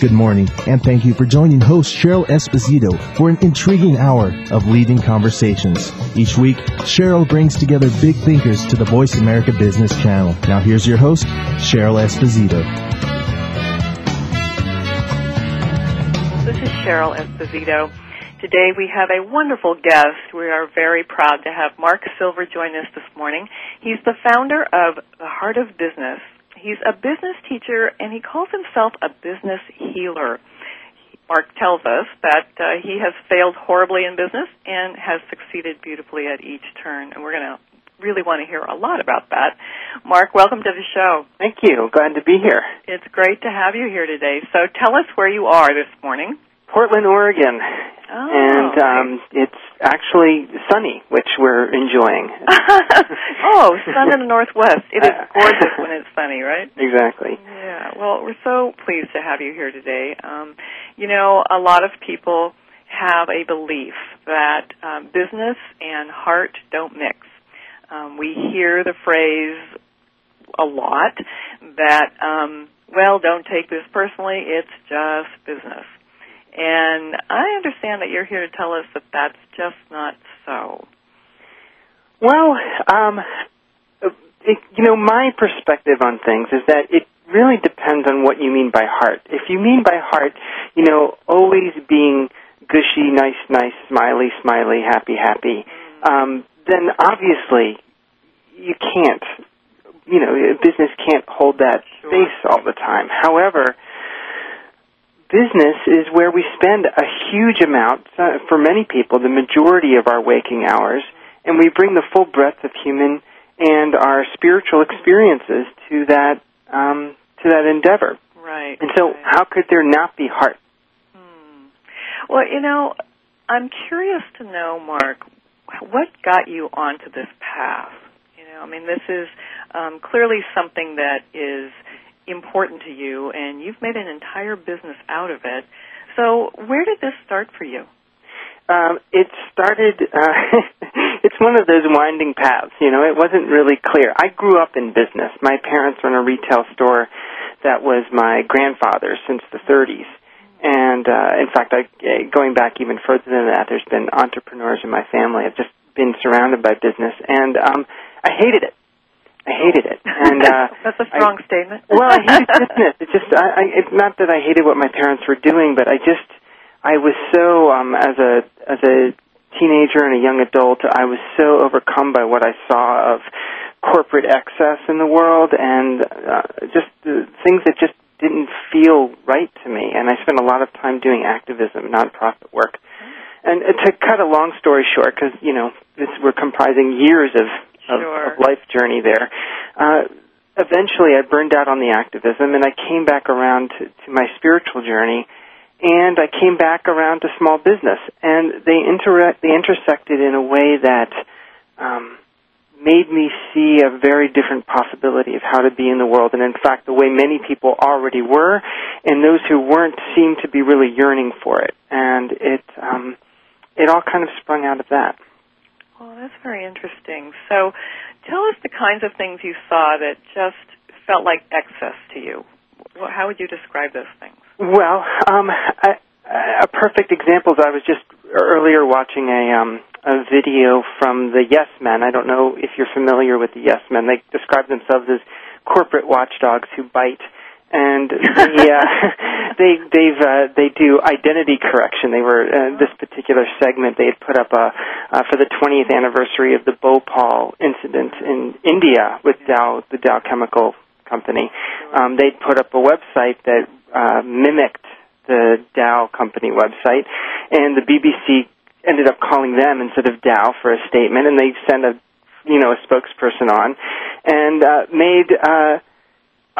Good morning, and thank you for joining host Cheryl Esposito for an intriguing hour of leading conversations. Each week, Cheryl brings together big thinkers to the Voice America Business Channel. Now here's your host, Cheryl Esposito. This is Cheryl Esposito. Today we have a wonderful guest. We are very proud to have Mark Silver join us this morning. He's the founder of The Heart of Business, He's a business teacher and he calls himself a business healer. Mark tells us that uh, he has failed horribly in business and has succeeded beautifully at each turn. And we're going to really want to hear a lot about that. Mark, welcome to the show. Thank you. Glad to be here. It's great to have you here today. So tell us where you are this morning. Portland, Oregon. Oh, and um, it's actually sunny, which we're enjoying. oh, sun in the northwest. It is gorgeous when it's sunny, right? Exactly. Yeah. Well, we're so pleased to have you here today. Um, you know, a lot of people have a belief that um, business and heart don't mix. Um, we hear the phrase a lot that, um, well, don't take this personally. It's just business. And I understand that you're here to tell us that that's just not so. Well, um, it, you know, my perspective on things is that it really depends on what you mean by heart. If you mean by heart, you know, always being gushy, nice, nice, smiley, smiley, happy, happy, um, then obviously you can't, you know, business can't hold that Sure. space all the time. However, business is where we spend a huge amount, uh, for many people, the majority of our waking hours, and we bring the full breadth of human and our spiritual experiences to that um, to that endeavor. Right. And so, right. how could there not be heart? Hmm. Well, you know, I'm curious to know, Mark, what got you onto this path? You know, I mean, this is um, clearly something that is important to you, and you've made an entire business out of it. So, where did this start for you? Um, it started. Uh, it's one of those winding paths. You know, it wasn't really clear. I grew up in business. My parents run a retail store that was my grandfather's since the 30s. And uh, in fact, I, uh, going back even further than that, there's been entrepreneurs in my family. I've just been surrounded by business, and um, I hated it. I hated it, and uh, that's a strong I, statement. well, I hated business. It's just, I, I, it's not that I hated what my parents were doing, but I just, I was so, um, as a as a teenager and a young adult, I was so overcome by what I saw of corporate excess in the world and uh, just the things that just didn't feel right to me. And I spent a lot of time doing activism, nonprofit work. And uh, to cut a long story short, because you know this, we're comprising years of of, Sure. of life journey there. Uh, eventually, I burned out on the activism, and I came back around to, to my spiritual journey, and I came back around to small business, and they interact, they intersected in a way that um, made me see a very different possibility of how to be in the world, and in fact, the way many people already were, and those who weren't seemed to be really yearning for it, and it um, it all kind of sprung out of that. Well, that's very interesting. So, tell us the kinds of things you saw that just felt like excess to you. How would you describe those things? Well, um, a, a perfect example is I was just earlier watching a um, a video from the Yes Men. I don't know if you're familiar with the Yes Men. They describe themselves as corporate watchdogs who bite, and they uh, they they've uh, they do identity correction. They were uh, this particular segment. They had put up a uh, for the 20th anniversary of the Bhopal incident in India with Dow, the Dow Chemical Company. Um, they put up a website that uh, mimicked the Dow Company website, and the BBC ended up calling them instead of Dow for a statement, and they sent a you know, a spokesperson on, and uh, made uh,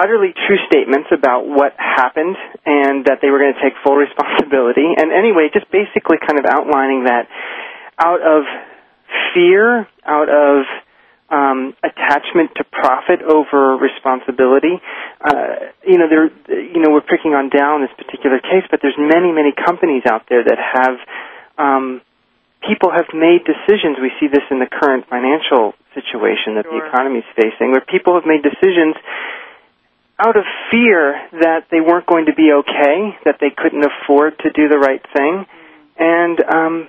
utterly true statements about what happened and that they were going to take full responsibility. And anyway, just basically kind of outlining that out of fear, out of um, attachment to profit over responsibility. Uh, you know, there, you know, we're picking on Dow in this particular case, but there's many, many companies out there that have um, people have made decisions. We see this in the current financial situation that sure. the economy is facing, where people have made decisions out of fear that they weren't going to be okay, that they couldn't afford to do the right thing, and um,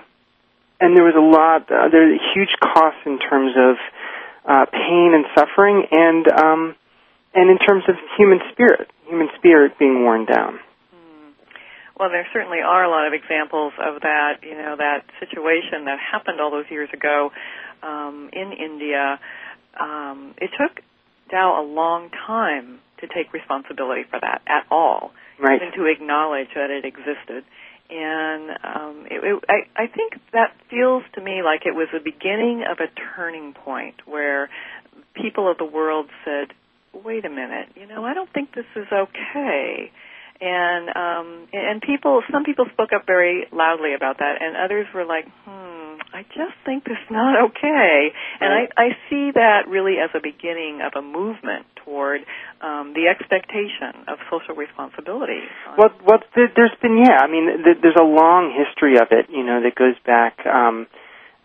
and there was a lot. Uh, are huge costs in terms of uh, pain and suffering, and um, and in terms of human spirit, human spirit being worn down. Hmm. Well, there certainly are a lot of examples of that. You know, that situation that happened all those years ago um, in India. Um, it took Dow a long time to take responsibility for that at all, right. and to acknowledge that it existed and um, it, it, I, I think that feels to me like it was the beginning of a turning point where people of the world said, "Wait a minute, you know, I don't think this is okay." And um, and people, some people spoke up very loudly about that, and others were like, "Hmm." I just think this is not okay. And I, I see that really as a beginning of a movement toward um, the expectation of social responsibility. Well, well, there's been yeah. I mean, there's a long history of it. You know, that goes back, um,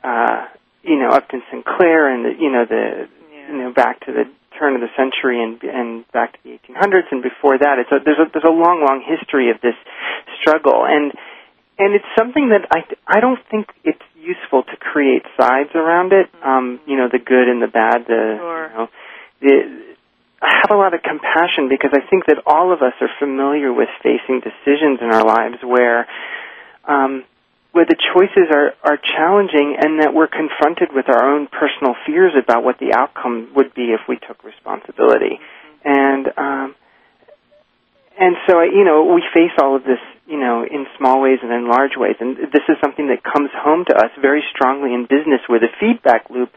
uh, you know, Upton Sinclair and the, you know the yeah. you know back to the turn of the century and and back to the 1800s and before that. It's a, there's a there's a long long history of this struggle and and it's something that I I don't think it's useful to create sides around it. Um, you know, the good and the bad. The sure. you know, the, I have a lot of compassion because I think that all of us are familiar with facing decisions in our lives where um, where the choices are are challenging and that we're confronted with our own personal fears about what the outcome would be if we took responsibility. And um, and so, you know, we face all of this, you know, in small ways and in large ways. And this is something that comes home to us very strongly in business where the feedback loop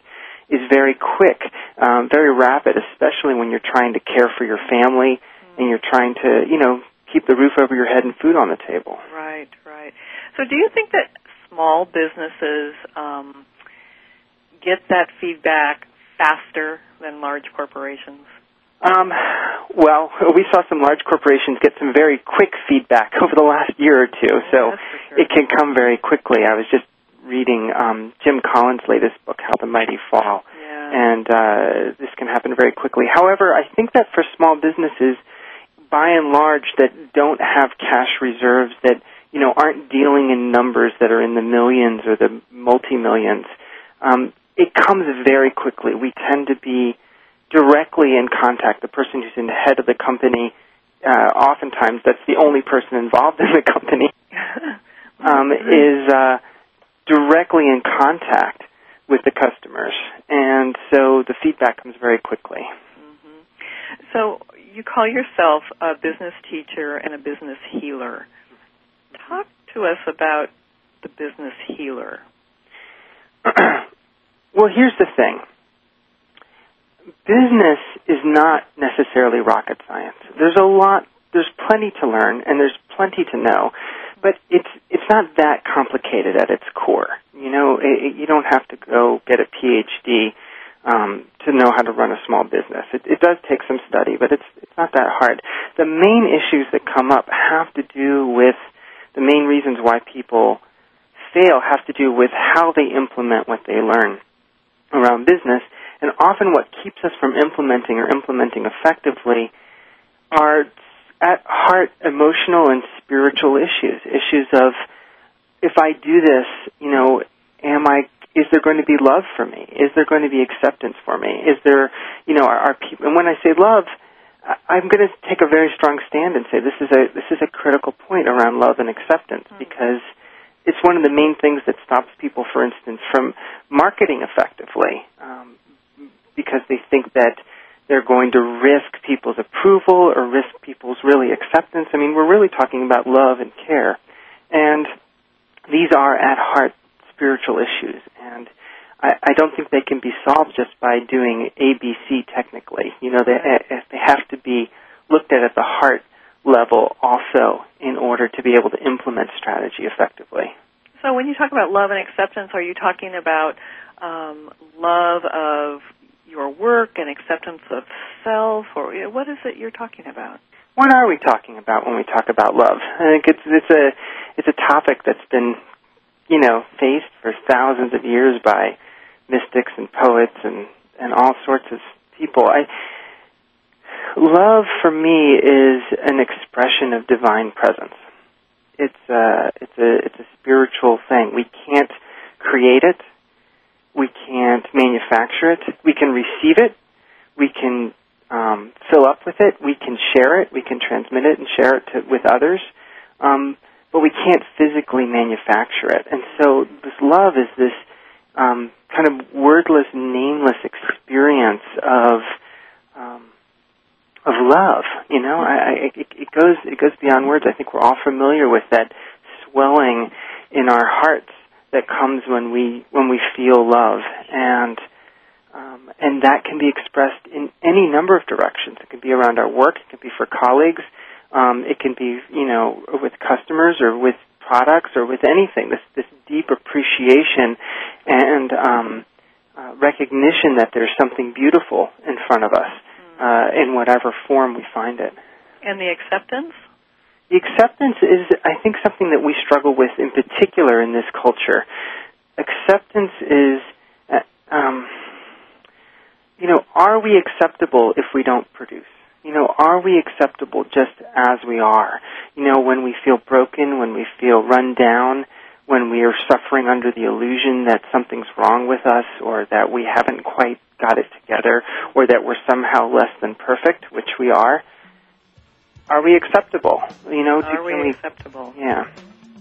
is very quick, um, very rapid, especially when you're trying to care for your family and you're trying to, you know, keep the roof over your head and food on the table. Right, right. So do you think that small businesses um, get that feedback faster than large corporations? Um, well, we saw some large corporations get some very quick feedback over the last year or two, so sure. it can come very quickly. I was just reading um, Jim Collins' latest book, How the Mighty Fall, yeah. and uh, this can happen very quickly. However, I think that for small businesses, by and large, that don't have cash reserves, that you know aren't dealing in numbers that are in the millions or the multi millions, um, it comes very quickly. We tend to be directly in contact. The person who's in the head of the company, uh, oftentimes that's the only person involved in the company, um, is uh, directly in contact with the customers, and so the feedback comes very quickly. Mm-hmm. So you call yourself a business teacher and a business healer. Talk to us about the business healer. well, here's the thing business is not necessarily rocket science. There's a lot, there's plenty to learn, and there's plenty to know, but it's it's not that complicated at its core. You know, it, you don't have to go get a PhD um, to know how to run a small business. It, it does take some study, but it's it's not that hard. The main issues that come up have to do with the main reasons why people fail have to do with how they implement what they learn around business and often what keeps us from implementing or implementing effectively are at heart emotional and spiritual issues. Issues of if I do this, you know, am I is there going to be love for me? Is there going to be acceptance for me? Is there, you know, are, are people? And when I say love, I'm going to take a very strong stand and say this is a this is a critical point around love and acceptance mm-hmm. because it's one of the main things that stops people, for instance, from marketing effectively. Um, because they think that they're going to risk people's approval or risk people's really acceptance. I mean, we're really talking about love and care. And these are at heart spiritual issues. And I, I don't think they can be solved just by doing ABC technically. You know, they, they have to be looked at at the heart level also in order to be able to implement strategy effectively. So when you talk about love and acceptance, are you talking about um, love of your work and acceptance of self, or what is it you're talking about? What are we talking about when we talk about love? I think it's it's a it's a topic that's been you know faced for thousands of years by mystics and poets and and all sorts of people. I love for me is an expression of divine presence. It's a it's a it's a spiritual thing. We can't create it. We can't manufacture it. We can receive it. We can um, fill up with it. We can share it. We can transmit it and share it to, with others. Um, but we can't physically manufacture it. And so this love is this um, kind of wordless, nameless experience of um, of love. You know, I, I, it, it goes it goes beyond words. I think we're all familiar with that swelling in our hearts that comes when we when we feel love, and um, and that can be expressed in any number of directions. It can be around our work. It can be for colleagues. Um, it can be you know with customers or with products or with anything. This this deep appreciation and um, uh, recognition that there's something beautiful in front of us uh, in whatever form we find it. And the acceptance? The acceptance is, I think, something that we struggle with in particular in this culture. Acceptance is, uh, um, you know, are we acceptable if we don't produce? You know, are we acceptable just as we are? You know, when we feel broken, when we feel run down, when we are suffering under the illusion that something's wrong with us or that we haven't quite got it together or that we're somehow less than perfect, which we are, are we acceptable? You know, are we, we acceptable? Yeah.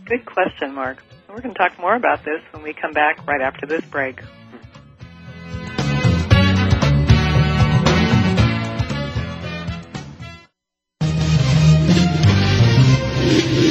Good question, Mark. We're going to talk more about this when we come back right after this break.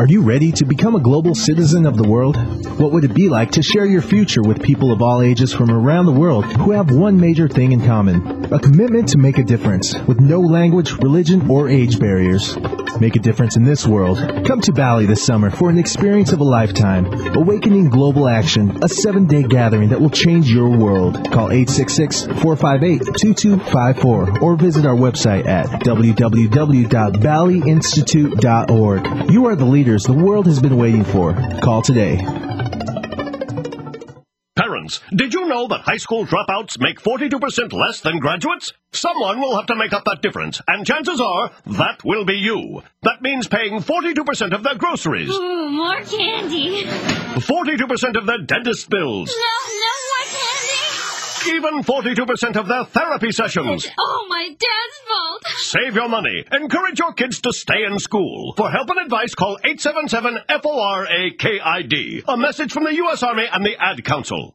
Are you ready to become a global citizen of the world? What would it be like to share your future with people of all ages from around the world who have one major thing in common? A commitment to make a difference with no language, religion, or age barriers. Make a difference in this world. Come to Bali this summer for an experience of a lifetime. Awakening Global Action, a seven day gathering that will change your world. Call 866 458 2254 or visit our website at www.baliinstitute.org. You are the leader leaders the world has been waiting for. Call today. Parents, did you know that high school dropouts make 42% less than graduates? Someone will have to make up that difference, and chances are that will be you. That means paying 42% of their groceries. Ooh, more candy. 42% of their dentist bills. No, no more candy. Even 42% of their therapy sessions. It's all my dad's fault. Save your money. Encourage your kids to stay in school. For help and advice, call 877-FORAKID. A message from the U.S. Army and the Ad Council.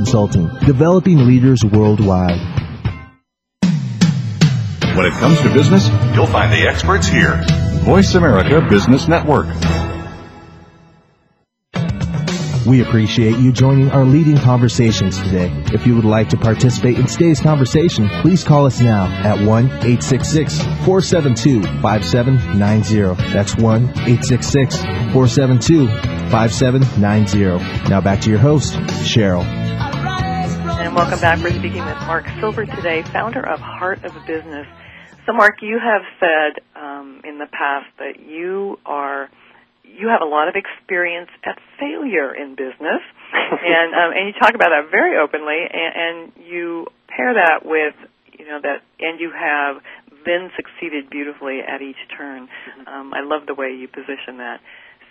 Consulting, developing leaders worldwide. When it comes to business, you'll find the experts here. Voice America Business Network. We appreciate you joining our leading conversations today. If you would like to participate in today's conversation, please call us now at 1-866-472-5790. That's 1-866-472-5790. Now back to your host, Cheryl. And welcome back. We're speaking with Mark Silver today, founder of Heart of Business. So Mark, you have said um, in the past that you are you have a lot of experience at failure in business, and um, and you talk about that very openly, and, and you pair that with you know that, and you have then succeeded beautifully at each turn. Um, I love the way you position that.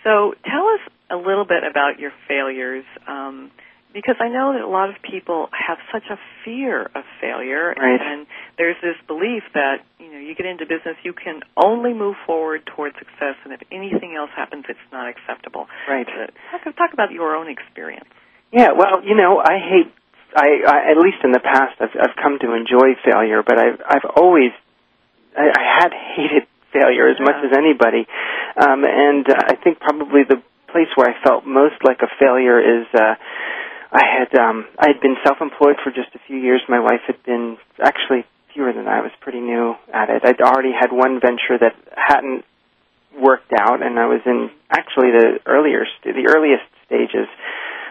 So tell us a little bit about your failures. Um, because I know that a lot of people have such a fear of failure, Right. and there's this belief that you know you get into business, you can only move forward towards success, and if anything else happens, it's not acceptable. Right. Uh, talk, talk about your own experience. Yeah, well, you know, I hate. I, I at least in the past, I've I've come to enjoy failure, but I've I've always I, I had hated failure as much as anybody, um, and uh, I think probably the place where I felt most like a failure is. Uh, I had um, I had been self-employed for just a few years. My wife had been actually fewer than I was pretty new at it. I'd already had one venture that hadn't worked out, and I was in actually the earlier st- the earliest stages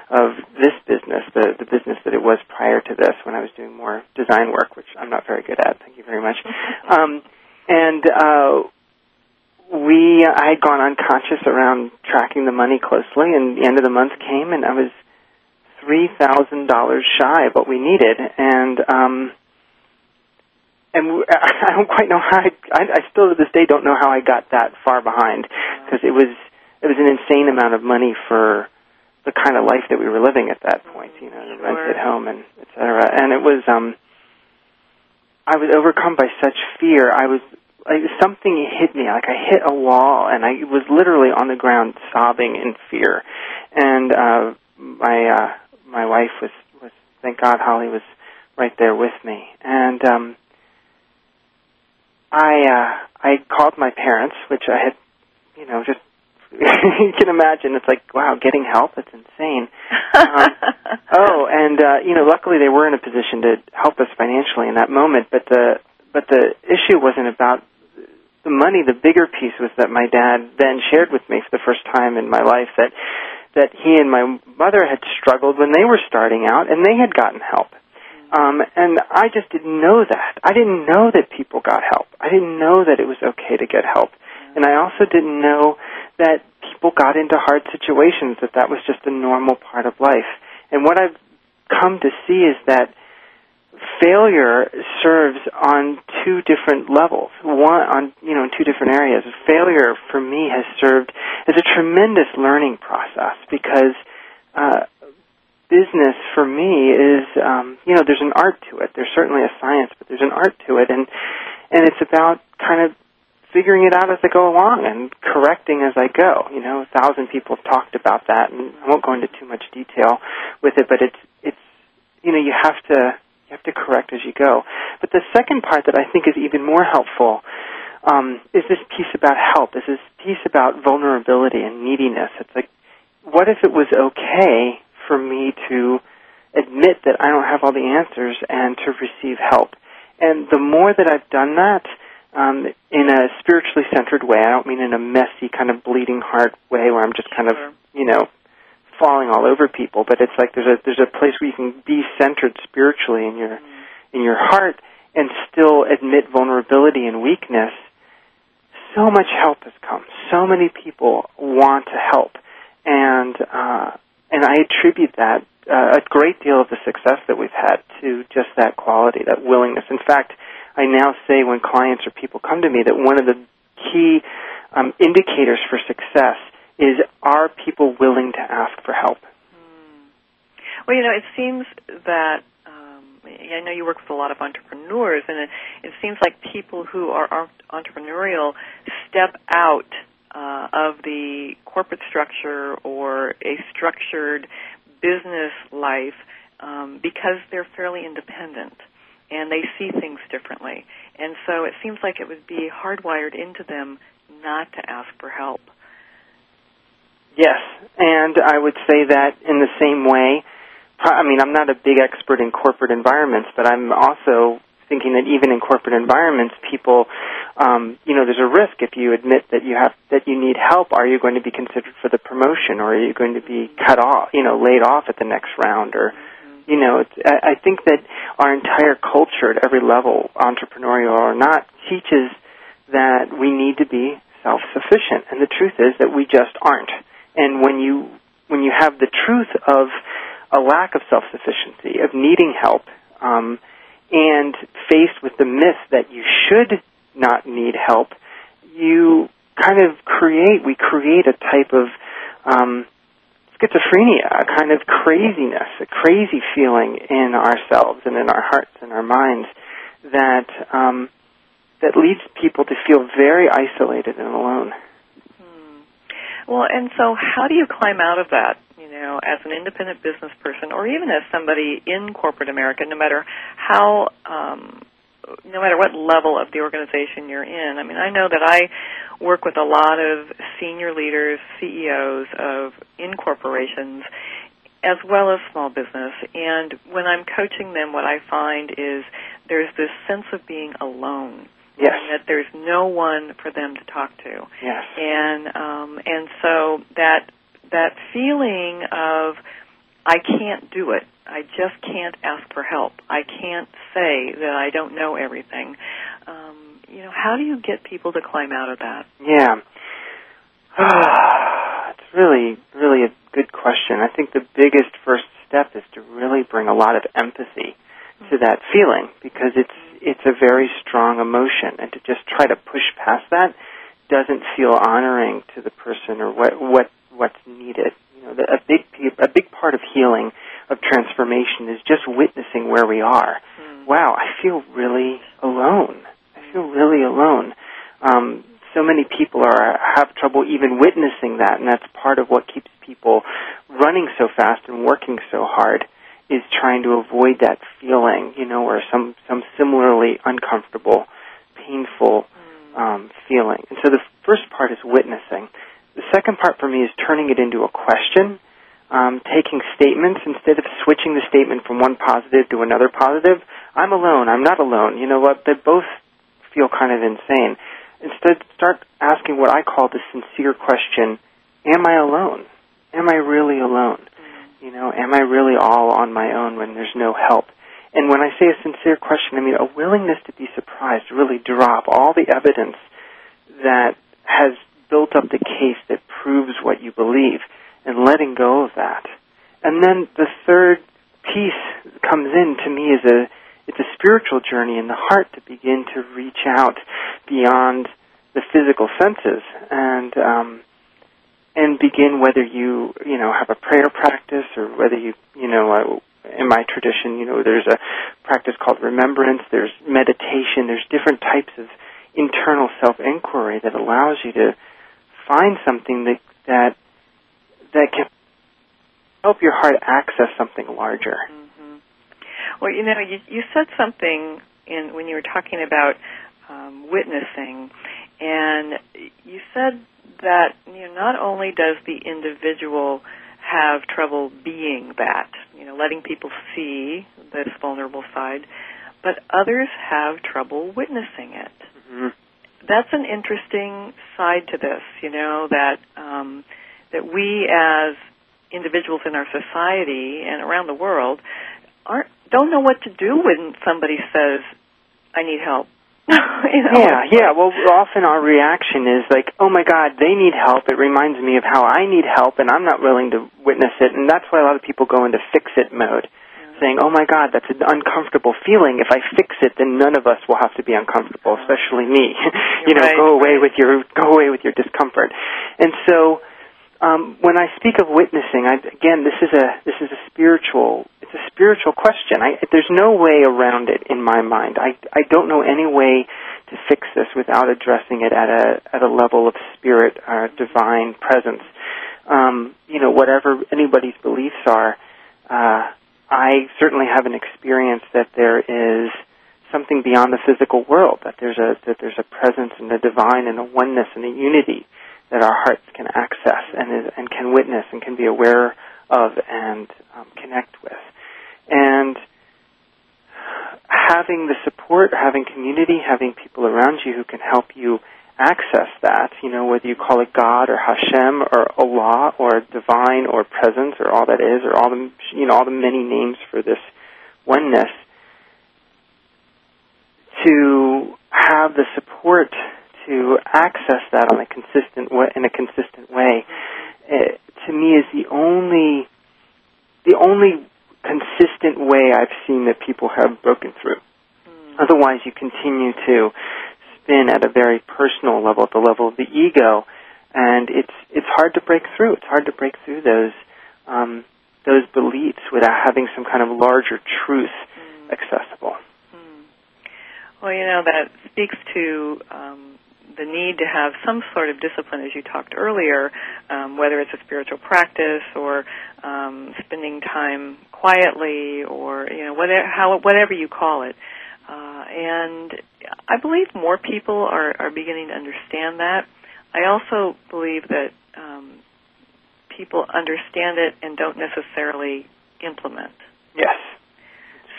of this business, the the business that it was prior to this, when I was doing more design work, which I'm not very good at. Thank you very much. Um, and uh, we, I had gone unconscious around tracking the money closely, and the end of the month came, and I was three thousand dollars shy of what we needed, and um, and I don't quite know how I, I, I still to this day don't know how I got that far behind because it was it was an insane amount of money for the kind of life that we were living at that point, you know, the Sure. rented home and et cetera. And it was um I was overcome by such fear. I was like something hit me, like I hit a wall and I was literally on the ground sobbing in fear. And uh my uh my wife was was thank God Holly was right there with me. And um I uh I called my parents, which I had you know, just you can imagine it's like, wow, getting help, it's insane. Um, oh, and uh, you know, luckily they were in a position to help us financially in that moment, but the but the issue wasn't about the money. The bigger piece was that my dad then shared with me for the first time in my life that that he and my mother had struggled when they were starting out and they had gotten help. Um, and I just didn't know that. I didn't know that people got help. I didn't know that it was okay to get help. And I also didn't know that people got into hard situations, that that was just a normal part of life. And what I've come to see is that failure serves on two different levels. One on you know in two different areas. Failure for me has served as a tremendous learning process because uh, business for me is um, you know there's an art to it. There's certainly a science, but there's an art to it, and and it's about kind of figuring it out as I go along and correcting as I go. You know, a thousand people have talked about that, and I won't go into too much detail with it, but it's it's you know you have to you have to correct as you go. But the second part that I think is even more helpful um, is this piece about help. Is this piece about vulnerability and neediness. It's like, what if it was okay for me to admit that I don't have all the answers and to receive help? And the more that I've done that, um, in a spiritually centered way. I don't mean in a messy kind of bleeding heart way where I'm just kind of you know falling all over people. But it's like there's a there's a place where you can be centered spiritually in your in your heart and still admit vulnerability and weakness. So much help has come. So many people want to help, and uh, and I attribute that uh, a great deal of the success that we've had to just that quality, that willingness. In fact, I now say when clients or people come to me that one of the key um, indicators for success is are people willing to ask for help? Well, you know, it seems that um, I know you work with a lot of entrepreneurs, and it, it seems like people who are are entrepreneurial step out uh, of the corporate structure or a structured business life um, because they're fairly independent and they see things differently. And so it seems like it would be hardwired into them not to ask for help. Yes, and I would say that in the same way. I mean, I'm not a big expert in corporate environments, but I'm also thinking that even in corporate environments, people, um, you know, there's a risk if you admit that you have that you need help. Are you going to be considered for the promotion, or are you going to be cut off, you know, laid off at the next round, or you know, it's, I think that our entire culture at every level, entrepreneurial or not, teaches that we need to be self-sufficient. And the truth is that we just aren't. And when you when you have the truth of a lack of self-sufficiency, of needing help, um, and faced with the myth that you should not need help, you kind of create, we create a type of um, schizophrenia, a kind of craziness, a crazy feeling in ourselves and in our hearts and our minds that um, that leads people to feel very isolated and alone. Well, and so how do you climb out of that? You know, as an independent business person, or even as somebody in corporate America, no matter how, um, no matter what level of the organization you're in. I mean, I know that I work with a lot of senior leaders, CEOs of in corporations, as well as small business. And when I'm coaching them, what I find is there's this sense of being alone Yes. and that there's no one for them to talk to. Yes. And um, and so that that feeling of I can't do it. I just can't ask for help. I can't say that I don't know everything. Um, you know, how do you get people to climb out of that? Yeah. it's really, really a good question. I think the biggest first step is to really bring a lot of empathy to that feeling because it's it's a very strong emotion and to just try to push past that doesn't feel honoring to the person or what what what's needed. You know, the, a big a big part of healing of transformation is just witnessing where we are. Wow, I feel really alone. I feel really alone. Um, so many people are have trouble even witnessing that, and that's part of what keeps people running so fast and working so hard is trying to avoid that feeling, you know, or some some similarly uncomfortable, painful um, feeling. And so the first part is witnessing. The second part for me is turning it into a question, um, taking statements instead of switching the statement from one positive to another positive. I'm alone. I'm not alone. You know what? They both feel kind of insane. Instead, start asking what I call the sincere question: Am I alone? Am I really alone? You know, am I really all on my own when there's no help? And when I say a sincere question, I mean a willingness to be surprised, really drop all the evidence that has built up the case that proves what you believe and letting go of that. And then the third piece comes in to me is a it's a spiritual journey in the heart to begin to reach out beyond the physical senses and um and begin whether you you know have a prayer practice or whether you you know uh, in my tradition you know there's a practice called remembrance there's meditation there's different types of internal self inquiry that allows you to find something that that that can help your heart access something larger. Well, you know, you, you said something in when you were talking about um, witnessing, and you said that you know not only does the individual have trouble being that, you know, letting people see this vulnerable side, but others have trouble witnessing it. Mhm. That's an interesting side to this, you know, that um, that we as individuals in our society and around the world aren't don't know what to do when somebody says, "I need help." you know? Yeah, yeah. Well, often our reaction is like, "Oh my God, they need help." It reminds me of how I need help, and I'm not willing to witness it. And that's why a lot of people go into fix-it mode, saying, "Oh my God, that's an uncomfortable feeling. If I fix it, then none of us will have to be uncomfortable, especially me." you know, right, go away right. with your go away with your discomfort. And so, um, when I speak of witnessing, I, again, this is a this is a spiritual it's a spiritual question. I, there's no way around it in my mind. I I don't know any way to fix this without addressing it at a at a level of spirit, uh, divine presence. Um, you know, whatever anybody's beliefs are, uh, I certainly have an experience that there is something beyond the physical world. That there's a that there's a presence and a divine and a oneness and a unity that our hearts can access and is, and can witness and can be aware of and um, connect with. And having the support, having community, having people around you who can help you access that, you know, whether you call it God or Hashem or Allah or divine or presence or all that is or all the, you know, all the many names for this oneness, to have the support to access that on a consistent way, in a consistent way, uh, to me is the only the only consistent way I've seen that people have broken through. Mm. Otherwise, you continue to spin at a very personal level, at the level of the ego, and it's it's hard to break through. It's hard to break through those um, those beliefs without having some kind of larger truth mm. accessible. Mm. Well, you know that speaks to um, the need to have some sort of discipline, as you talked earlier, um, whether it's a spiritual practice or um, spending time quietly, or you know whatever how whatever you call it. Uh, and I believe more people are, are beginning to understand that. I also believe that um, people understand it and don't necessarily implement. Yes.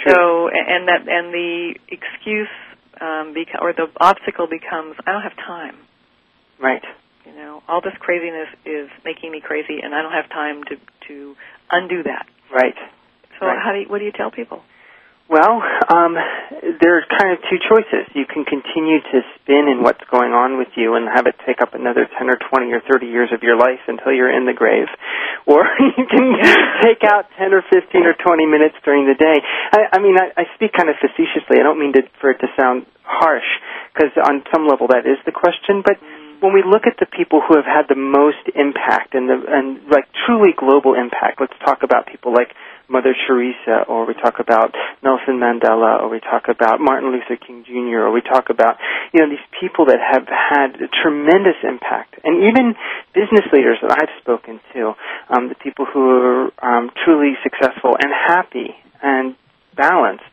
So, and that, and the excuse um, beca- or the obstacle becomes, I don't have time. Right. You know, all this craziness is making me crazy, and I don't have time to to undo that. Right. So, right. how do you, what do you tell people? Well, um, there are kind of two choices. You can continue to spin in what's going on with you and have it take up another 10 or 20 or 30 years of your life until you're in the grave. Or you can take out 10 or 15 or 20 minutes during the day. I, I mean, I, I speak kind of facetiously. I don't mean to, for it to sound harsh, because on some level that is the question, but when we look at the people who have had the most impact and the and like truly global impact, let's talk about people like Mother Teresa, or we talk about Nelson Mandela, or we talk about Martin Luther King Jr., or we talk about, you know, these people that have had a tremendous impact. And even business leaders that I've spoken to, um, the people who are um, truly successful and happy and balanced,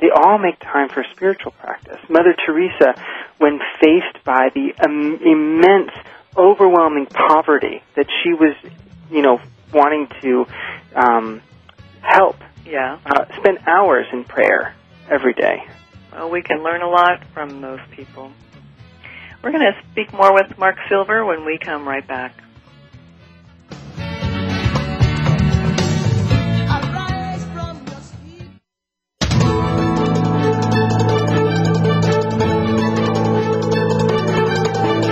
they all make time for spiritual practice. Mother Teresa, when faced by the um, immense, overwhelming poverty that she was, you know, wanting to um, help. Yeah. Uh, spend hours in prayer every day. Well, we can learn a lot from those people. We're going to speak more with Mark Silver when we come right back.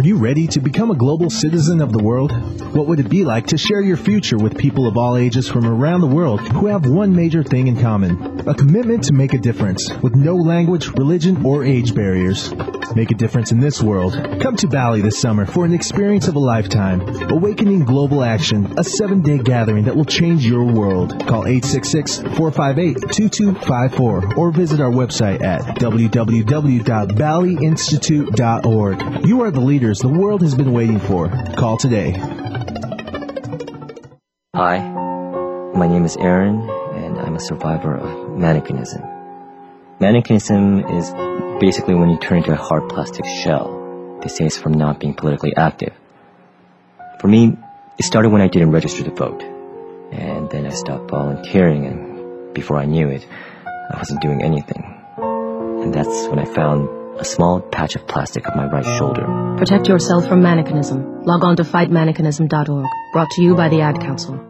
Are you ready to become a global citizen of the world? What would it be like to share your future with people of all ages from around the world who have one major thing in common? A commitment to make a difference with no language, religion, or age barriers. Make a difference in this world. Come to Bali this summer for an experience of a lifetime. Awakening Global Action, a seven day gathering that will change your world. Call 866 458 2254 or visit our website at www.baliinstitute.org. You are the leaders the world has been waiting for. Call today. Hi, my name is Aaron, and I'm a survivor of mannequinism. Mannequinism is basically when you turn into a hard plastic shell. They say it's from not being politically active. For me, it started when I didn't register to vote. And then I stopped volunteering, and before I knew it, I wasn't doing anything. And that's when I found a small patch of plastic on my right shoulder. Protect yourself from mannequinism. Log on to fightmannequinism.org. Brought to you by the Ad Council.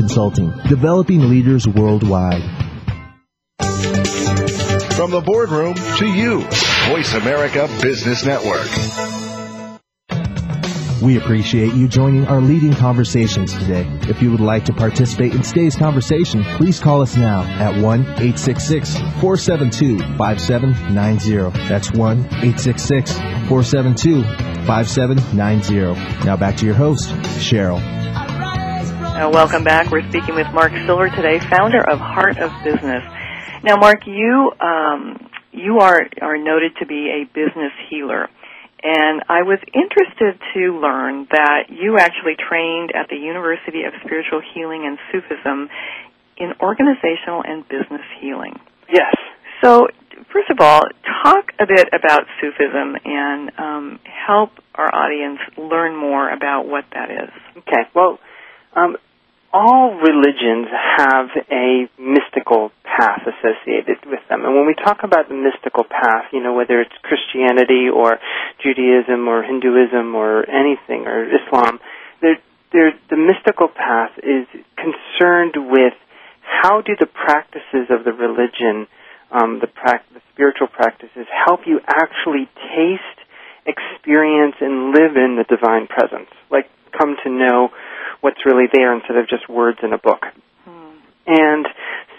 Consulting, developing leaders worldwide. From the boardroom to you, Voice America Business Network. We appreciate you joining our leading conversations today. If you would like to participate in today's conversation, please call us now at 1-866-472-5790. That's 1-866-472-5790. Now back to your host, Cheryl. Uh, welcome back. We're speaking with Mark Silver today, founder of Heart of Business. Now, Mark, you um, you are are noted to be a business healer, and I was interested to learn that you actually trained at the University of Spiritual Healing and Sufism in organizational and business healing. Yes. So, first of all, talk a bit about Sufism and um, help our audience learn more about what that is. Okay. Well, um, all religions have a mystical path associated with them. And when we talk about the mystical path, you know, whether it's Christianity or Judaism or Hinduism or anything or Islam, they're, they're, the mystical path is concerned with how do the practices of the religion, um, the, pra- the spiritual practices, help you actually taste, experience, and live in the divine presence? Like, come to know what's really there instead of just words in a book. Hmm. And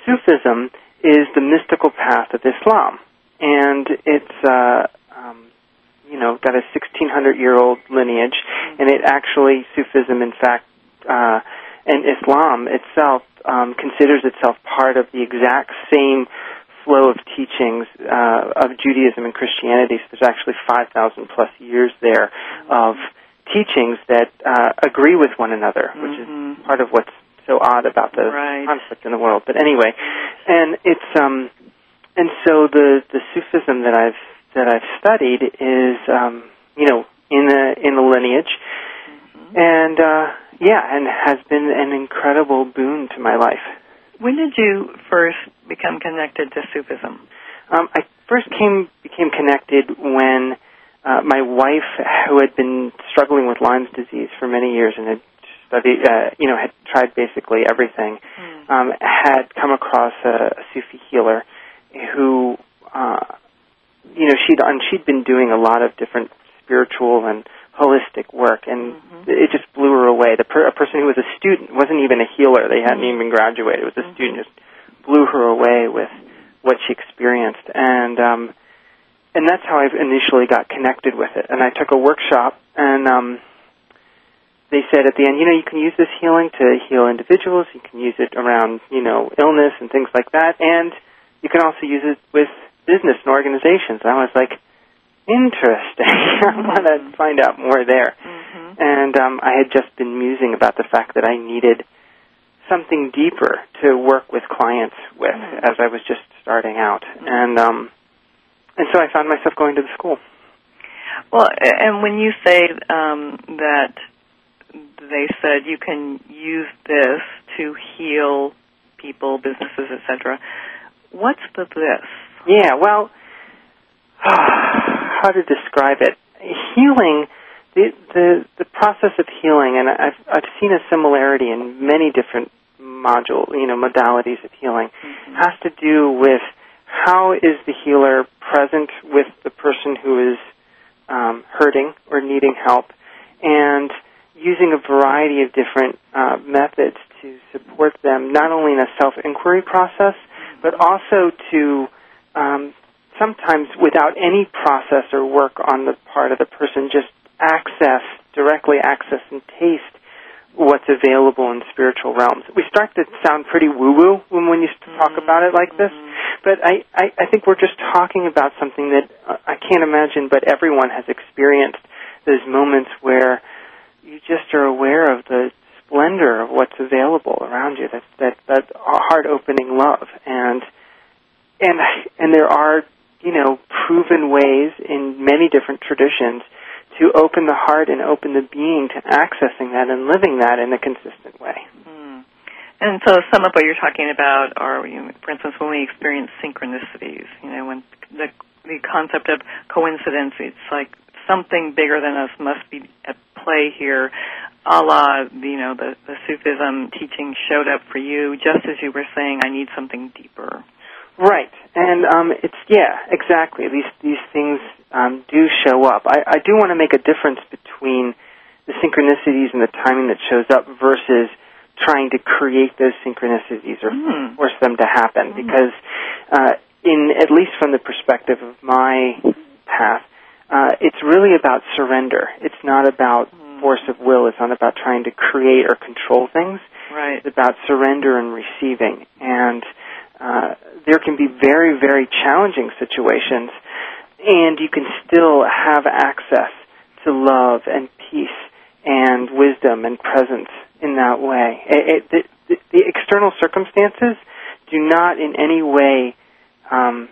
Sufism is the mystical path of Islam. And it's, uh, um, you know, got a 1600 year old lineage, and it actually, Sufism, in fact, uh, and Islam itself um, considers itself part of the exact same flow of teachings uh, of Judaism and Christianity. So there's actually 5,000 plus years there of teachings that uh, agree with one another, which Mhm. is part of what's so odd about the Right. conflict in the world. But anyway, and it's um, and so the the Sufism that I've that I've studied is um, you know in the in the lineage, and uh, yeah, and has been an incredible boon to my life. When did you first become connected to Sufism? Um, I first came became connected when uh, my wife, who had been struggling with Lyme's disease for many years and had studied, uh, you know, had tried basically everything, um, had come across a, a Sufi healer who, uh, you know, she'd and she'd been doing a lot of different spiritual and holistic work, and it just blew her away. The per- a person who was a student wasn't even a healer; they hadn't even graduated. It was a student just blew her away with what she experienced, and um, and that's how I initially got connected with it. And I took a workshop, and um, they said at the end, you know, you can use this healing to heal individuals. You can use it around, you know, illness and things like that, and you can also use it with business and organizations. And I was like, interesting. I want to find out more there. And um, I had just been musing about the fact that I needed something deeper to work with clients with as I was just starting out. And um, and so I found myself going to the school. Well, and when you say um, that they said you can use this to heal people, businesses, etc., what's the this? Yeah, well, how to describe it? Healing, the the the process of healing, and I've I've seen a similarity in many different module, you know, modalities of healing, has to do with how is the healer present with the person who is um, hurting or needing help, and using a variety of different uh, methods to support them, not only in a self-inquiry process, but also to um, sometimes without any process or work on the part of the person, just access, directly access and taste what's available in spiritual realms. We start to sound pretty woo-woo when, when you talk about it like this, but I, I, I think we're just talking about something that uh, I can't imagine, but everyone has experienced those moments where you just are aware of the splendor of what's available around you. That that that heart-opening love, and and and there are you know proven ways in many different traditions to open the heart and open the being to accessing that and living that in a consistent way. Hmm. And so some of what you're talking about are, you know, for instance, when we experience synchronicities, you know, when the, the concept of coincidence, it's like something bigger than us must be at play here, a la, you know, the, the Sufism teaching showed up for you just as you were saying, I need something deeper. Right, and um, it's yeah, exactly. These these things um, do show up. I, I do want to make a difference between the synchronicities and the timing that shows up versus trying to create those synchronicities or Hmm. force them to happen. Because uh, in at least from the perspective of my path, uh, it's really about surrender. It's not about force of will It's not about trying to create or control things. Right. It's about surrender and receiving. And uh, there can be very, very challenging situations, and you can still have access to love and peace and wisdom and presence in that way. It, it, the, the external circumstances do not in any way um,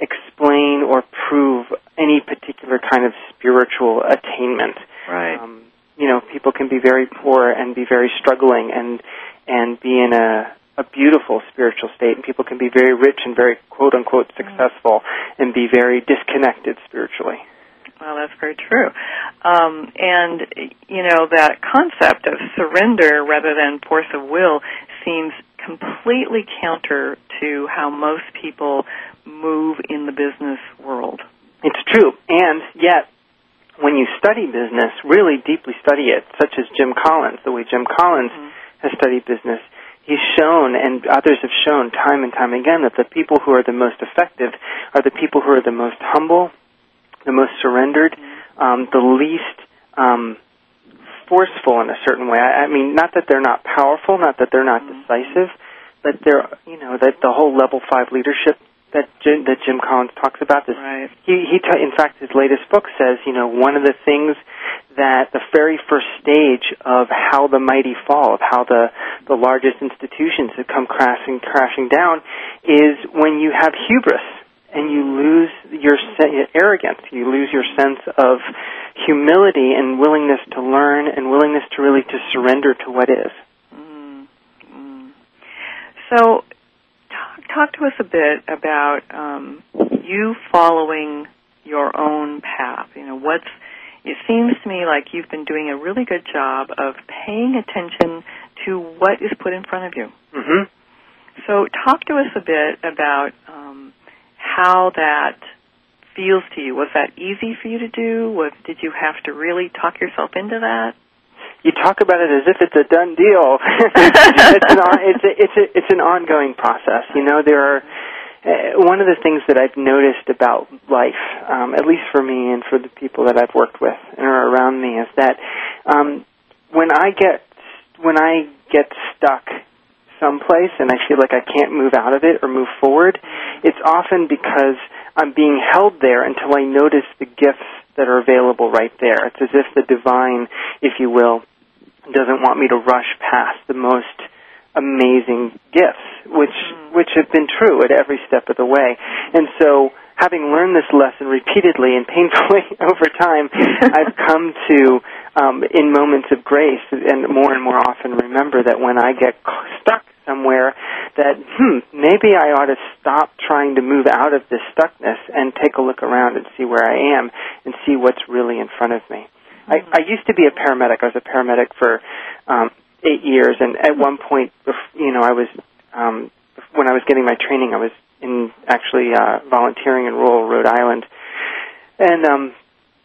explain or prove any particular kind of spiritual attainment. Right. Um, you know, people can be very poor and be very struggling and and be in a a beautiful spiritual state, and people can be very rich and very quote unquote successful and be very disconnected spiritually. Well, that's very true. Um, and, you know, that concept of surrender rather than force of will seems completely counter to how most people move in the business world. It's true. And yet, when you study business, really deeply study it, such as Jim Collins, the way Jim Collins Mm-hmm. has studied business, he's shown, and others have shown time and time again, that the people who are the most effective are the people who are the most humble, the most surrendered, um, the least um, forceful in a certain way. I, I mean, not that they're not powerful, not that they're not decisive, but they're, you know, that the whole level five leadership that Jim, that Jim Collins talks about. This, Right. he, he, t- in fact, his latest book says, you know, one of the things that the very first stage of how the mighty fall, of how the the largest institutions have come crashing crashing down, is when you have hubris and you lose your se- arrogance, you lose your sense of humility and willingness to learn and willingness to really to surrender to what is. Mm. Mm. So, talk, to us a bit about um, you following your own path. You know, what's it seems to me like you've been doing a really good job of paying attention to what is put in front of you. hmm So, talk to us a bit about um, how that feels to you. Was that easy for you to do? Was did you have to really talk yourself into that? You talk about it as if it's a done deal. it's an on, it's a, it's a, it's an ongoing process. You know, there are uh, one of the things that I've noticed about life, um, at least for me and for the people that I've worked with and are around me, is that um, when I get when I get stuck someplace and I feel like I can't move out of it or move forward, it's often because I'm being held there until I notice the gifts that are available right there. It's as if the divine, if you will, doesn't want me to rush past the most amazing gifts, which mm-hmm. which have been true at every step of the way. And so, having learned this lesson repeatedly and painfully over time, I've come to, um, in moments of grace, and more and more often remember that when I get stuck somewhere, that hmm, maybe I ought to stop trying to move out of this stuckness and take a look around and see where I am and see what's really in front of me. I, I used to be a paramedic. I was a paramedic for um, eight years, and at one point, you know, I was um, when I was getting my training, I was in actually uh, volunteering in rural Rhode Island, and um,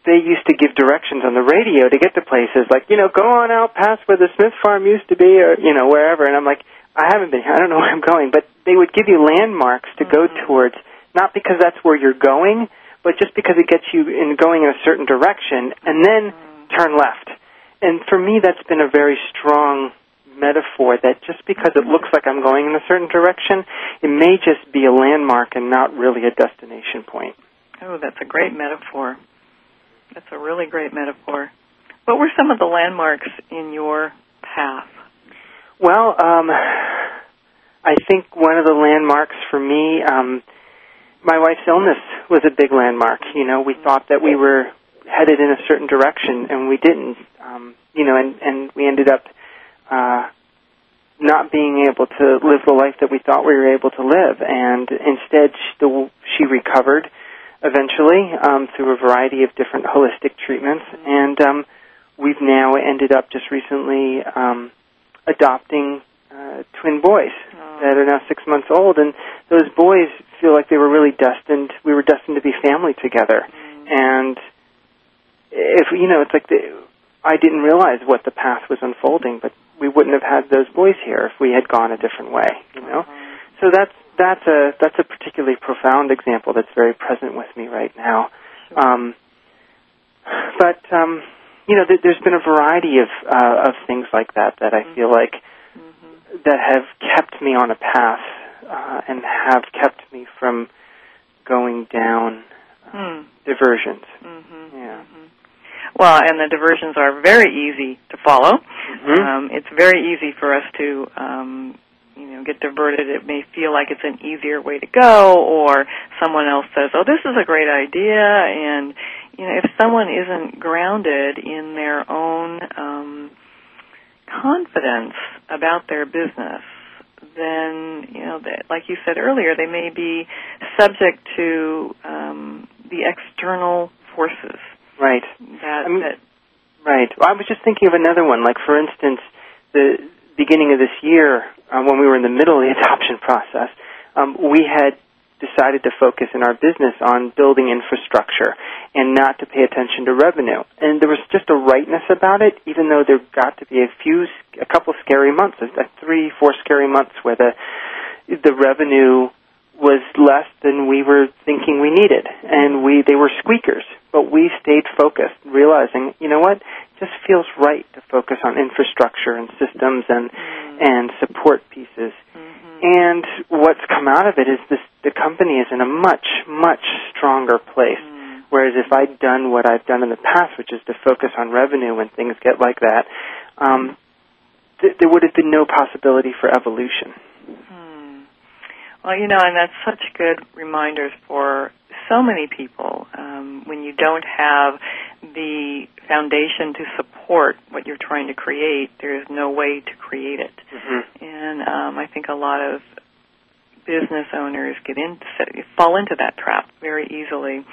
they used to give directions on the radio to get to places like, you know, go on out past where the Smith farm used to be, or you know, wherever. And I'm like, I haven't been here. I don't know where I'm going, but they would give you landmarks to go towards, not because that's where you're going, but just because it gets you in going in a certain direction, and then turn left. And for me, that's been a very strong metaphor that just because it looks like I'm going in a certain direction, it may just be a landmark and not really a destination point. Oh, that's a great metaphor. That's a really great metaphor. What were some of the landmarks in your path? Well, um, I think one of the landmarks for me, um, my wife's illness was a big landmark. You know, we thought that we were headed in a certain direction, and we didn't. Um, you know, and and we ended up uh, not being able to live the life that we thought we were able to live, and instead, she, the, she recovered eventually um, through a variety of different holistic treatments, and um, we've now ended up just recently um, adopting uh, twin boys that are now six months old, and those boys feel like they were really destined. We were destined to be family together, and if you know, it's like the, I didn't realize what the path was unfolding, but we wouldn't have had those boys here if we had gone a different way. You know, so that's that's a that's a particularly profound example that's very present with me right now. Um, but um, you know, th- there's been a variety of uh, of things like that that I feel like that have kept me on a path uh, and have kept me from going down Hmm. diversions. Mm-hmm. Well, and the diversions are very easy to follow. Mhm. Um, it's very easy for us to, um, you know, get diverted. It may feel like it's an easier way to go, or someone else says, "Oh, this is a great idea," and you know, if someone isn't grounded in their own um, confidence about their business, then you know, that, like you said earlier, they may be subject to um, the external forces Right. that I mean- that Right. Well, I was just thinking of another one. Like, for instance, the beginning of this year, uh, when we were in the middle of the adoption process, um, we had decided to focus in our business on building infrastructure and not to pay attention to revenue. And there was just a rightness about it, even though there got to be a few, a couple scary months, uh, three, four scary months where the the revenue was less than we were thinking we needed, and we they were squeakers. But we stayed focused, realizing, you know what, it just feels right to focus on infrastructure and systems and mm-hmm. and support pieces. Mm-hmm. And what's come out of it is this: the company is in a much much stronger place. Mm. Whereas if I'd done what I've done in the past, which is to focus on revenue when things get like that, um, th- there would have been no possibility for evolution. Mm. Well, you know, and that's such good reminders for so many people. Um, when you don't have the foundation to support what you're trying to create, there is no way to create it. And um, I think a lot of business owners get into fall into that trap very easily.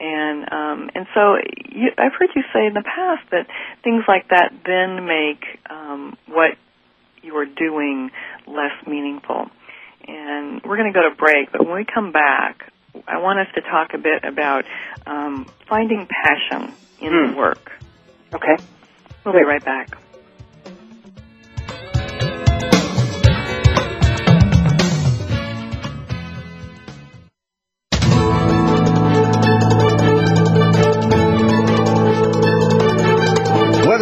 And um, and so you, I've heard you say in the past that things like that then make um, what you are doing less meaningful. And we're going to go to break, but when we come back, I want us to talk a bit about um, finding passion in the work. Okay. We'll be right back.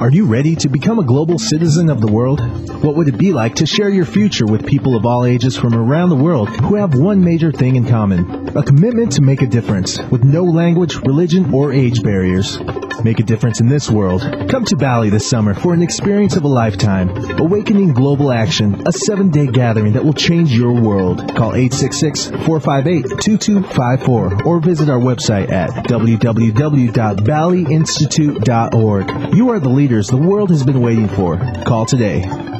Are you ready to become a global citizen of the world? What would it be like to share your future with people of all ages from around the world who have one major thing in common? A commitment to make a difference with no language, religion, or age barriers. Make a difference in this world. Come to Bali this summer for an experience of a lifetime. Awakening Global Action, a seven day gathering that will change your world. Call 866 458 2254 or visit our website at www.baliinstitute.org. You are the leaders the world has been waiting for. Call today.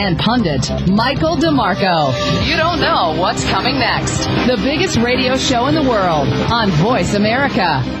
and pundit, Michael DeMarco. You don't know what's coming next. The biggest radio show in the world on Voice America.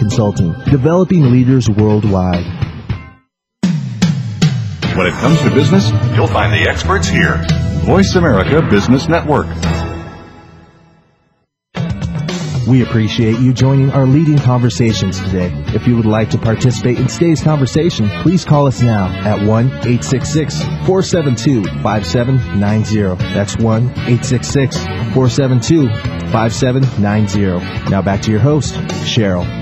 Consulting, developing leaders worldwide. When it comes to business, you'll find the experts here. Voice America Business Network. We appreciate you joining our leading conversations today. If you would like to participate in today's conversation, please call us now at 1-866-472-5790. That's 1-866-472-5790. Now back to your host, Cheryl.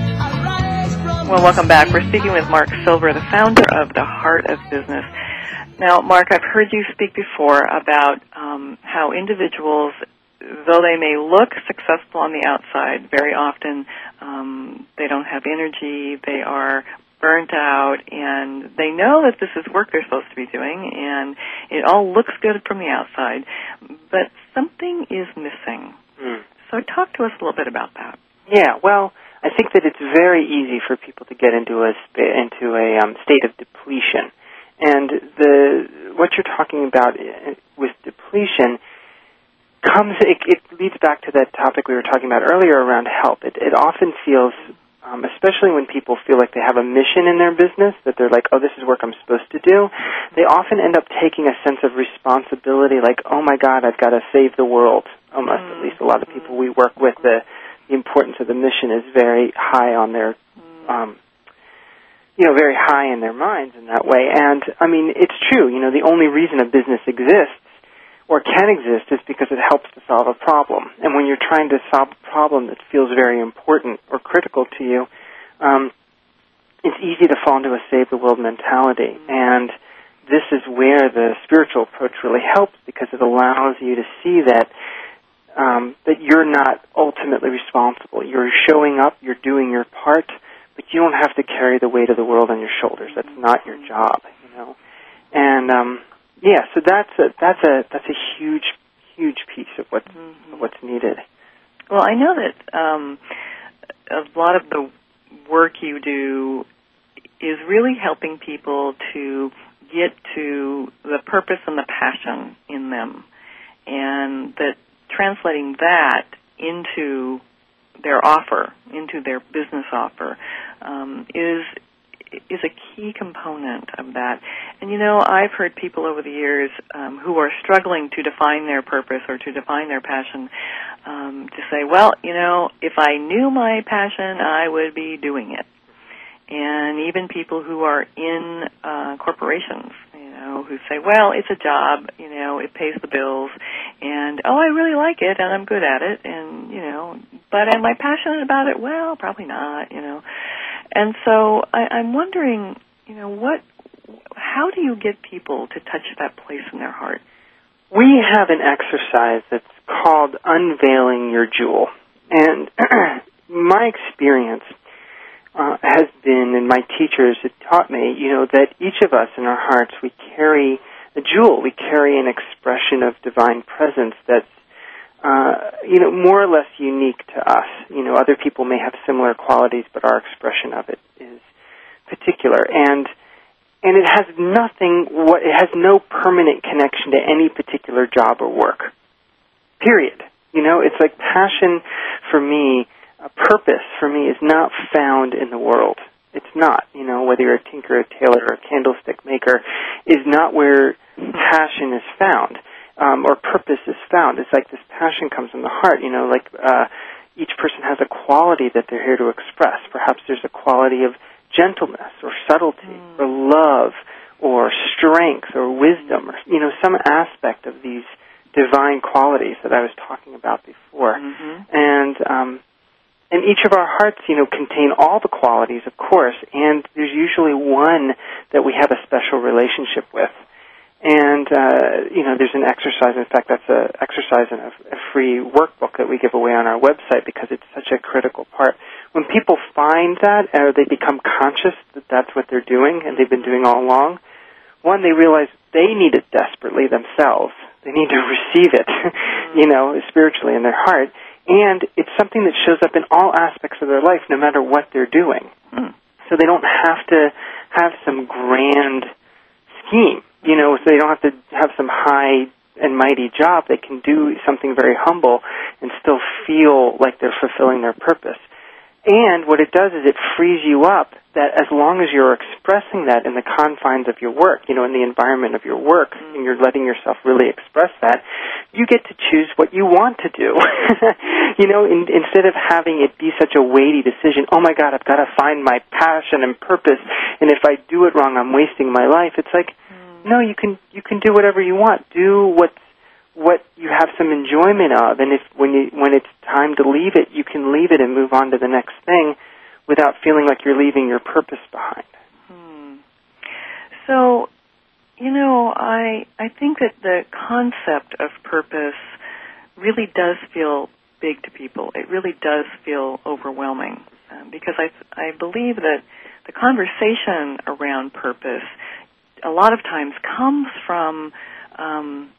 Well, welcome back. We're speaking with Mark Silver, the founder of The Heart of Business. Now, Mark, I've heard you speak before about um, how individuals, though they may look successful on the outside, very often um, they don't have energy, they are burnt out, and they know that this is work they're supposed to be doing, and it all looks good from the outside, but something is missing. Mm. So, talk to us a little bit about that. Yeah, well, I think that it's very easy for people to get into a into a um, state of depletion, and the what you're talking about uh, with depletion comes. It, it leads back to that topic we were talking about earlier around help. It, it often feels, um, especially when people feel like they have a mission in their business, that they're like, oh, this is work I'm supposed to do. They often end up taking a sense of responsibility, like, oh my God, I've got to save the world. Almost, at least a lot of people we work with, the the importance of the mission is very high on their um you know very high in their minds in that way. And i mean it's true you know the only reason a business exists or can exist is because it helps to solve a problem. And when you're trying to solve a problem that feels very important or critical to you um it's easy to fall into a save the world mentality and this is where the spiritual approach really helps because it allows you to see that um, that you're not ultimately responsible. You're showing up, you're doing your part, but you don't have to carry the weight of the world on your shoulders. That's not your job, you know. And um, yeah, so that's a that's a that's a huge huge piece of what's Mm-hmm. of what's needed. Well, I know that um, a lot of the work you do is really helping people to get to the purpose and the passion in them, and that translating that into their offer, into their business offer, um, is is a key component of that. And you know, I've heard people over the years um, who are struggling to define their purpose or to define their passion um, to say, well, you know, if I knew my passion, I would be doing it. And even people who are in uh, corporations, know, who say, well, it's a job, you know, it pays the bills, and oh, I really like it, and I'm good at it, and you know, but am I passionate about it? Well, probably not, you know. And so I, I'm wondering, you know, what, how do you get people to touch that place in their heart? We have an exercise that's called unveiling your jewel, and my experience uh, has been, and my teachers have taught me, you know, that each of us in our hearts we carry a jewel. We carry an expression of divine presence that's uh, you know, more or less unique to us. You know, other people may have similar qualities, but our expression of it is particular. And and it has nothing. What it has no permanent connection to any particular job or work. Period. You know, it's like passion for me. A purpose for me is not found in the world. It's not. You know, whether you're a tinker, a tailor, or a candlestick maker, is not where passion is found um, or purpose is found. It's like this passion comes from the heart. You know, like uh, each person has a quality that they're here to express. Perhaps there's a quality of gentleness or subtlety Mm. or love or strength or wisdom or you know some aspect of these divine qualities that I was talking about before. Mm-hmm. And um, and each of our hearts, you know, contain all the qualities, of course, and there's usually one that we have a special relationship with. And uh, you know, there's an exercise. In fact, that's a exercise in a, a free workbook that we give away on our website because it's such a critical part. When people find that, or they become conscious that that's what they're doing, and they've been doing all along, one, they realize they need it desperately themselves. They need to receive it, you know, spiritually in their heart, and it's something that shows up in all aspects of their life, no matter what they're doing. Mm. So they don't have to have some grand scheme you know, so they don't have to have some high and mighty job. They can do something very humble and still feel like they're fulfilling their purpose. And what it does is it frees you up that as long as you're expressing that in the confines of your work, you know, in the environment of your work, mm. and you're letting yourself really express that, you get to choose what you want to do. you know, in, instead of having it be such a weighty decision, oh my God, I've got to find my passion and purpose, and if I do it wrong, I'm wasting my life. It's like, mm. no, you can you can do whatever you want. Do what's what you have some enjoyment of, and if when you when it's time to leave it, you can leave it and move on to the next thing, without feeling like you're leaving your purpose behind. Hmm. So, you know, I I think that the concept of purpose really does feel big to people. It really does feel overwhelming um, because I I believe that the conversation around purpose a lot of times comes from um,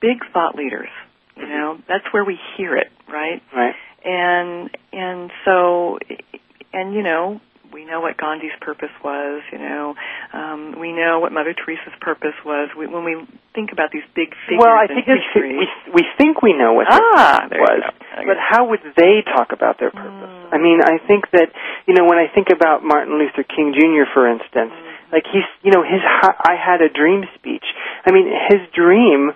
big thought leaders. You know, that's where we hear it, right? Right. And and so, and you know, we know what Gandhi's purpose was. You know, um, we know what Mother Teresa's purpose was. We, when we think about these big figures well, I think in history, we we think we know what ah, their purpose was, but how would they talk about their purpose? Mm. I mean, I think that you know when I think about Martin Luther King Jr. for instance, mm. like he's you know his I had a dream speech. I mean, his dream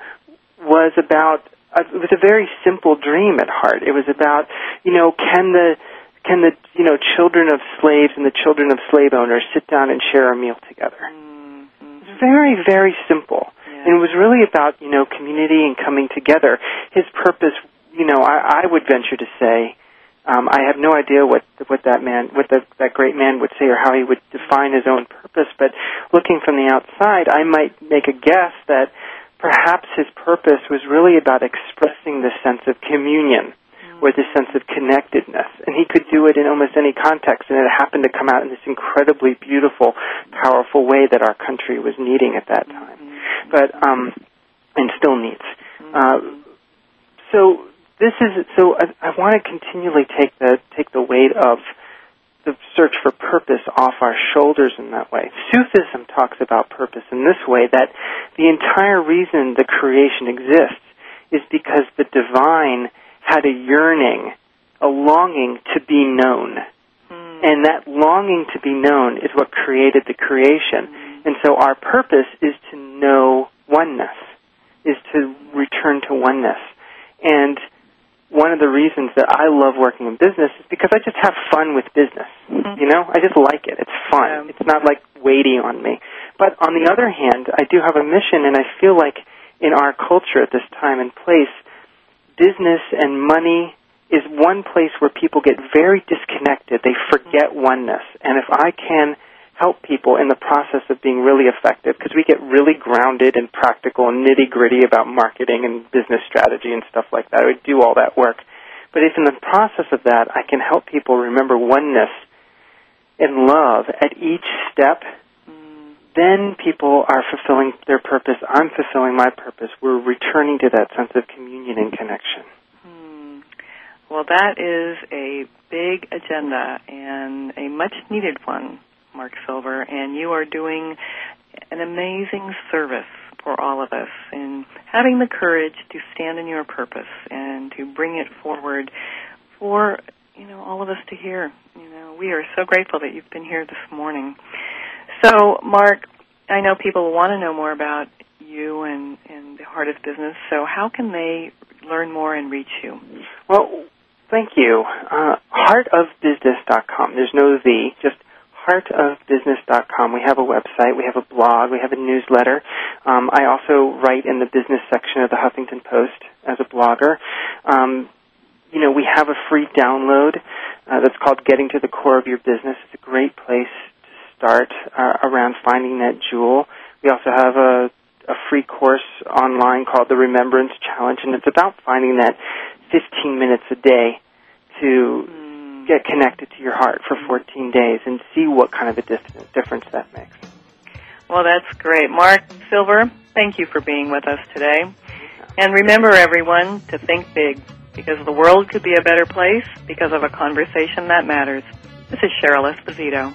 was about uh, it was a very simple dream at heart. It was about you know can the can the you know children of slaves and the children of slave owners sit down and share a meal together? Mm-hmm. Very very simple. Yeah. And it was really about you know community and coming together. His purpose, you know, I, I would venture to say. Um, I have no idea what what that man, what the, that great man would say, or how he would define his own purpose. But looking from the outside, I might make a guess that perhaps his purpose was really about expressing the sense of communion or the sense of connectedness. And he could do it in almost any context, and it happened to come out in this incredibly beautiful, powerful way that our country was needing at that time. But, um, and still needs. Uh, so this is, so I, I want to continually take the, take the weight of the search for purpose off our shoulders in that way. Sufism talks about purpose in this way that the entire reason the creation exists is because the divine had a yearning, a longing to be known. Mm. And that longing to be known is what created the creation. Mm. And so our purpose is to know oneness, is to return to oneness. And one of the reasons that I love working in business is because I just have fun with business. Mm-hmm. You know, I just like it. It's fun. Yeah. It's not like weighty on me. But on the other hand, I do have a mission, and I feel like in our culture at this time and place, business and money is one place where people get very disconnected. They forget oneness. And if I can help people in the process of being really effective because we get really grounded and practical and nitty gritty about marketing and business strategy and stuff like that. I do all that work. But if in the process of that I can help people remember oneness and love at each step, then people are fulfilling their purpose. I'm fulfilling my purpose. We're returning to that sense of communion and connection. Hmm. Well, that is a big agenda and a much needed one Mark Silver, and you are doing an amazing service for all of us in having the courage to stand in your purpose and to bring it forward for you know all of us to hear. You know, we are so grateful that you've been here this morning. So, Mark, I know people want to know more about you and, and the heart of business. So, how can they learn more and reach you? Well, thank you. Uh, heartofbusiness.com. There's no the, just heartofbusiness.com. We have a website, we have a blog, we have a newsletter. Um, I also write in the business section of the Huffington Post as a blogger. Um, you know, we have a free download uh, that's called Getting to the Core of Your Business. It's a great place to start uh, around finding that jewel. We also have a, a free course online called the Remembrance Challenge, and it's about finding that 15 minutes a day to get connected to your heart for 14 days and see what kind of a difference that makes. Well, that's great. Mark Silver, thank you for being with us today. And remember, everyone, to think big because the world could be a better place because of a conversation that matters. This is Cheryl Esposito.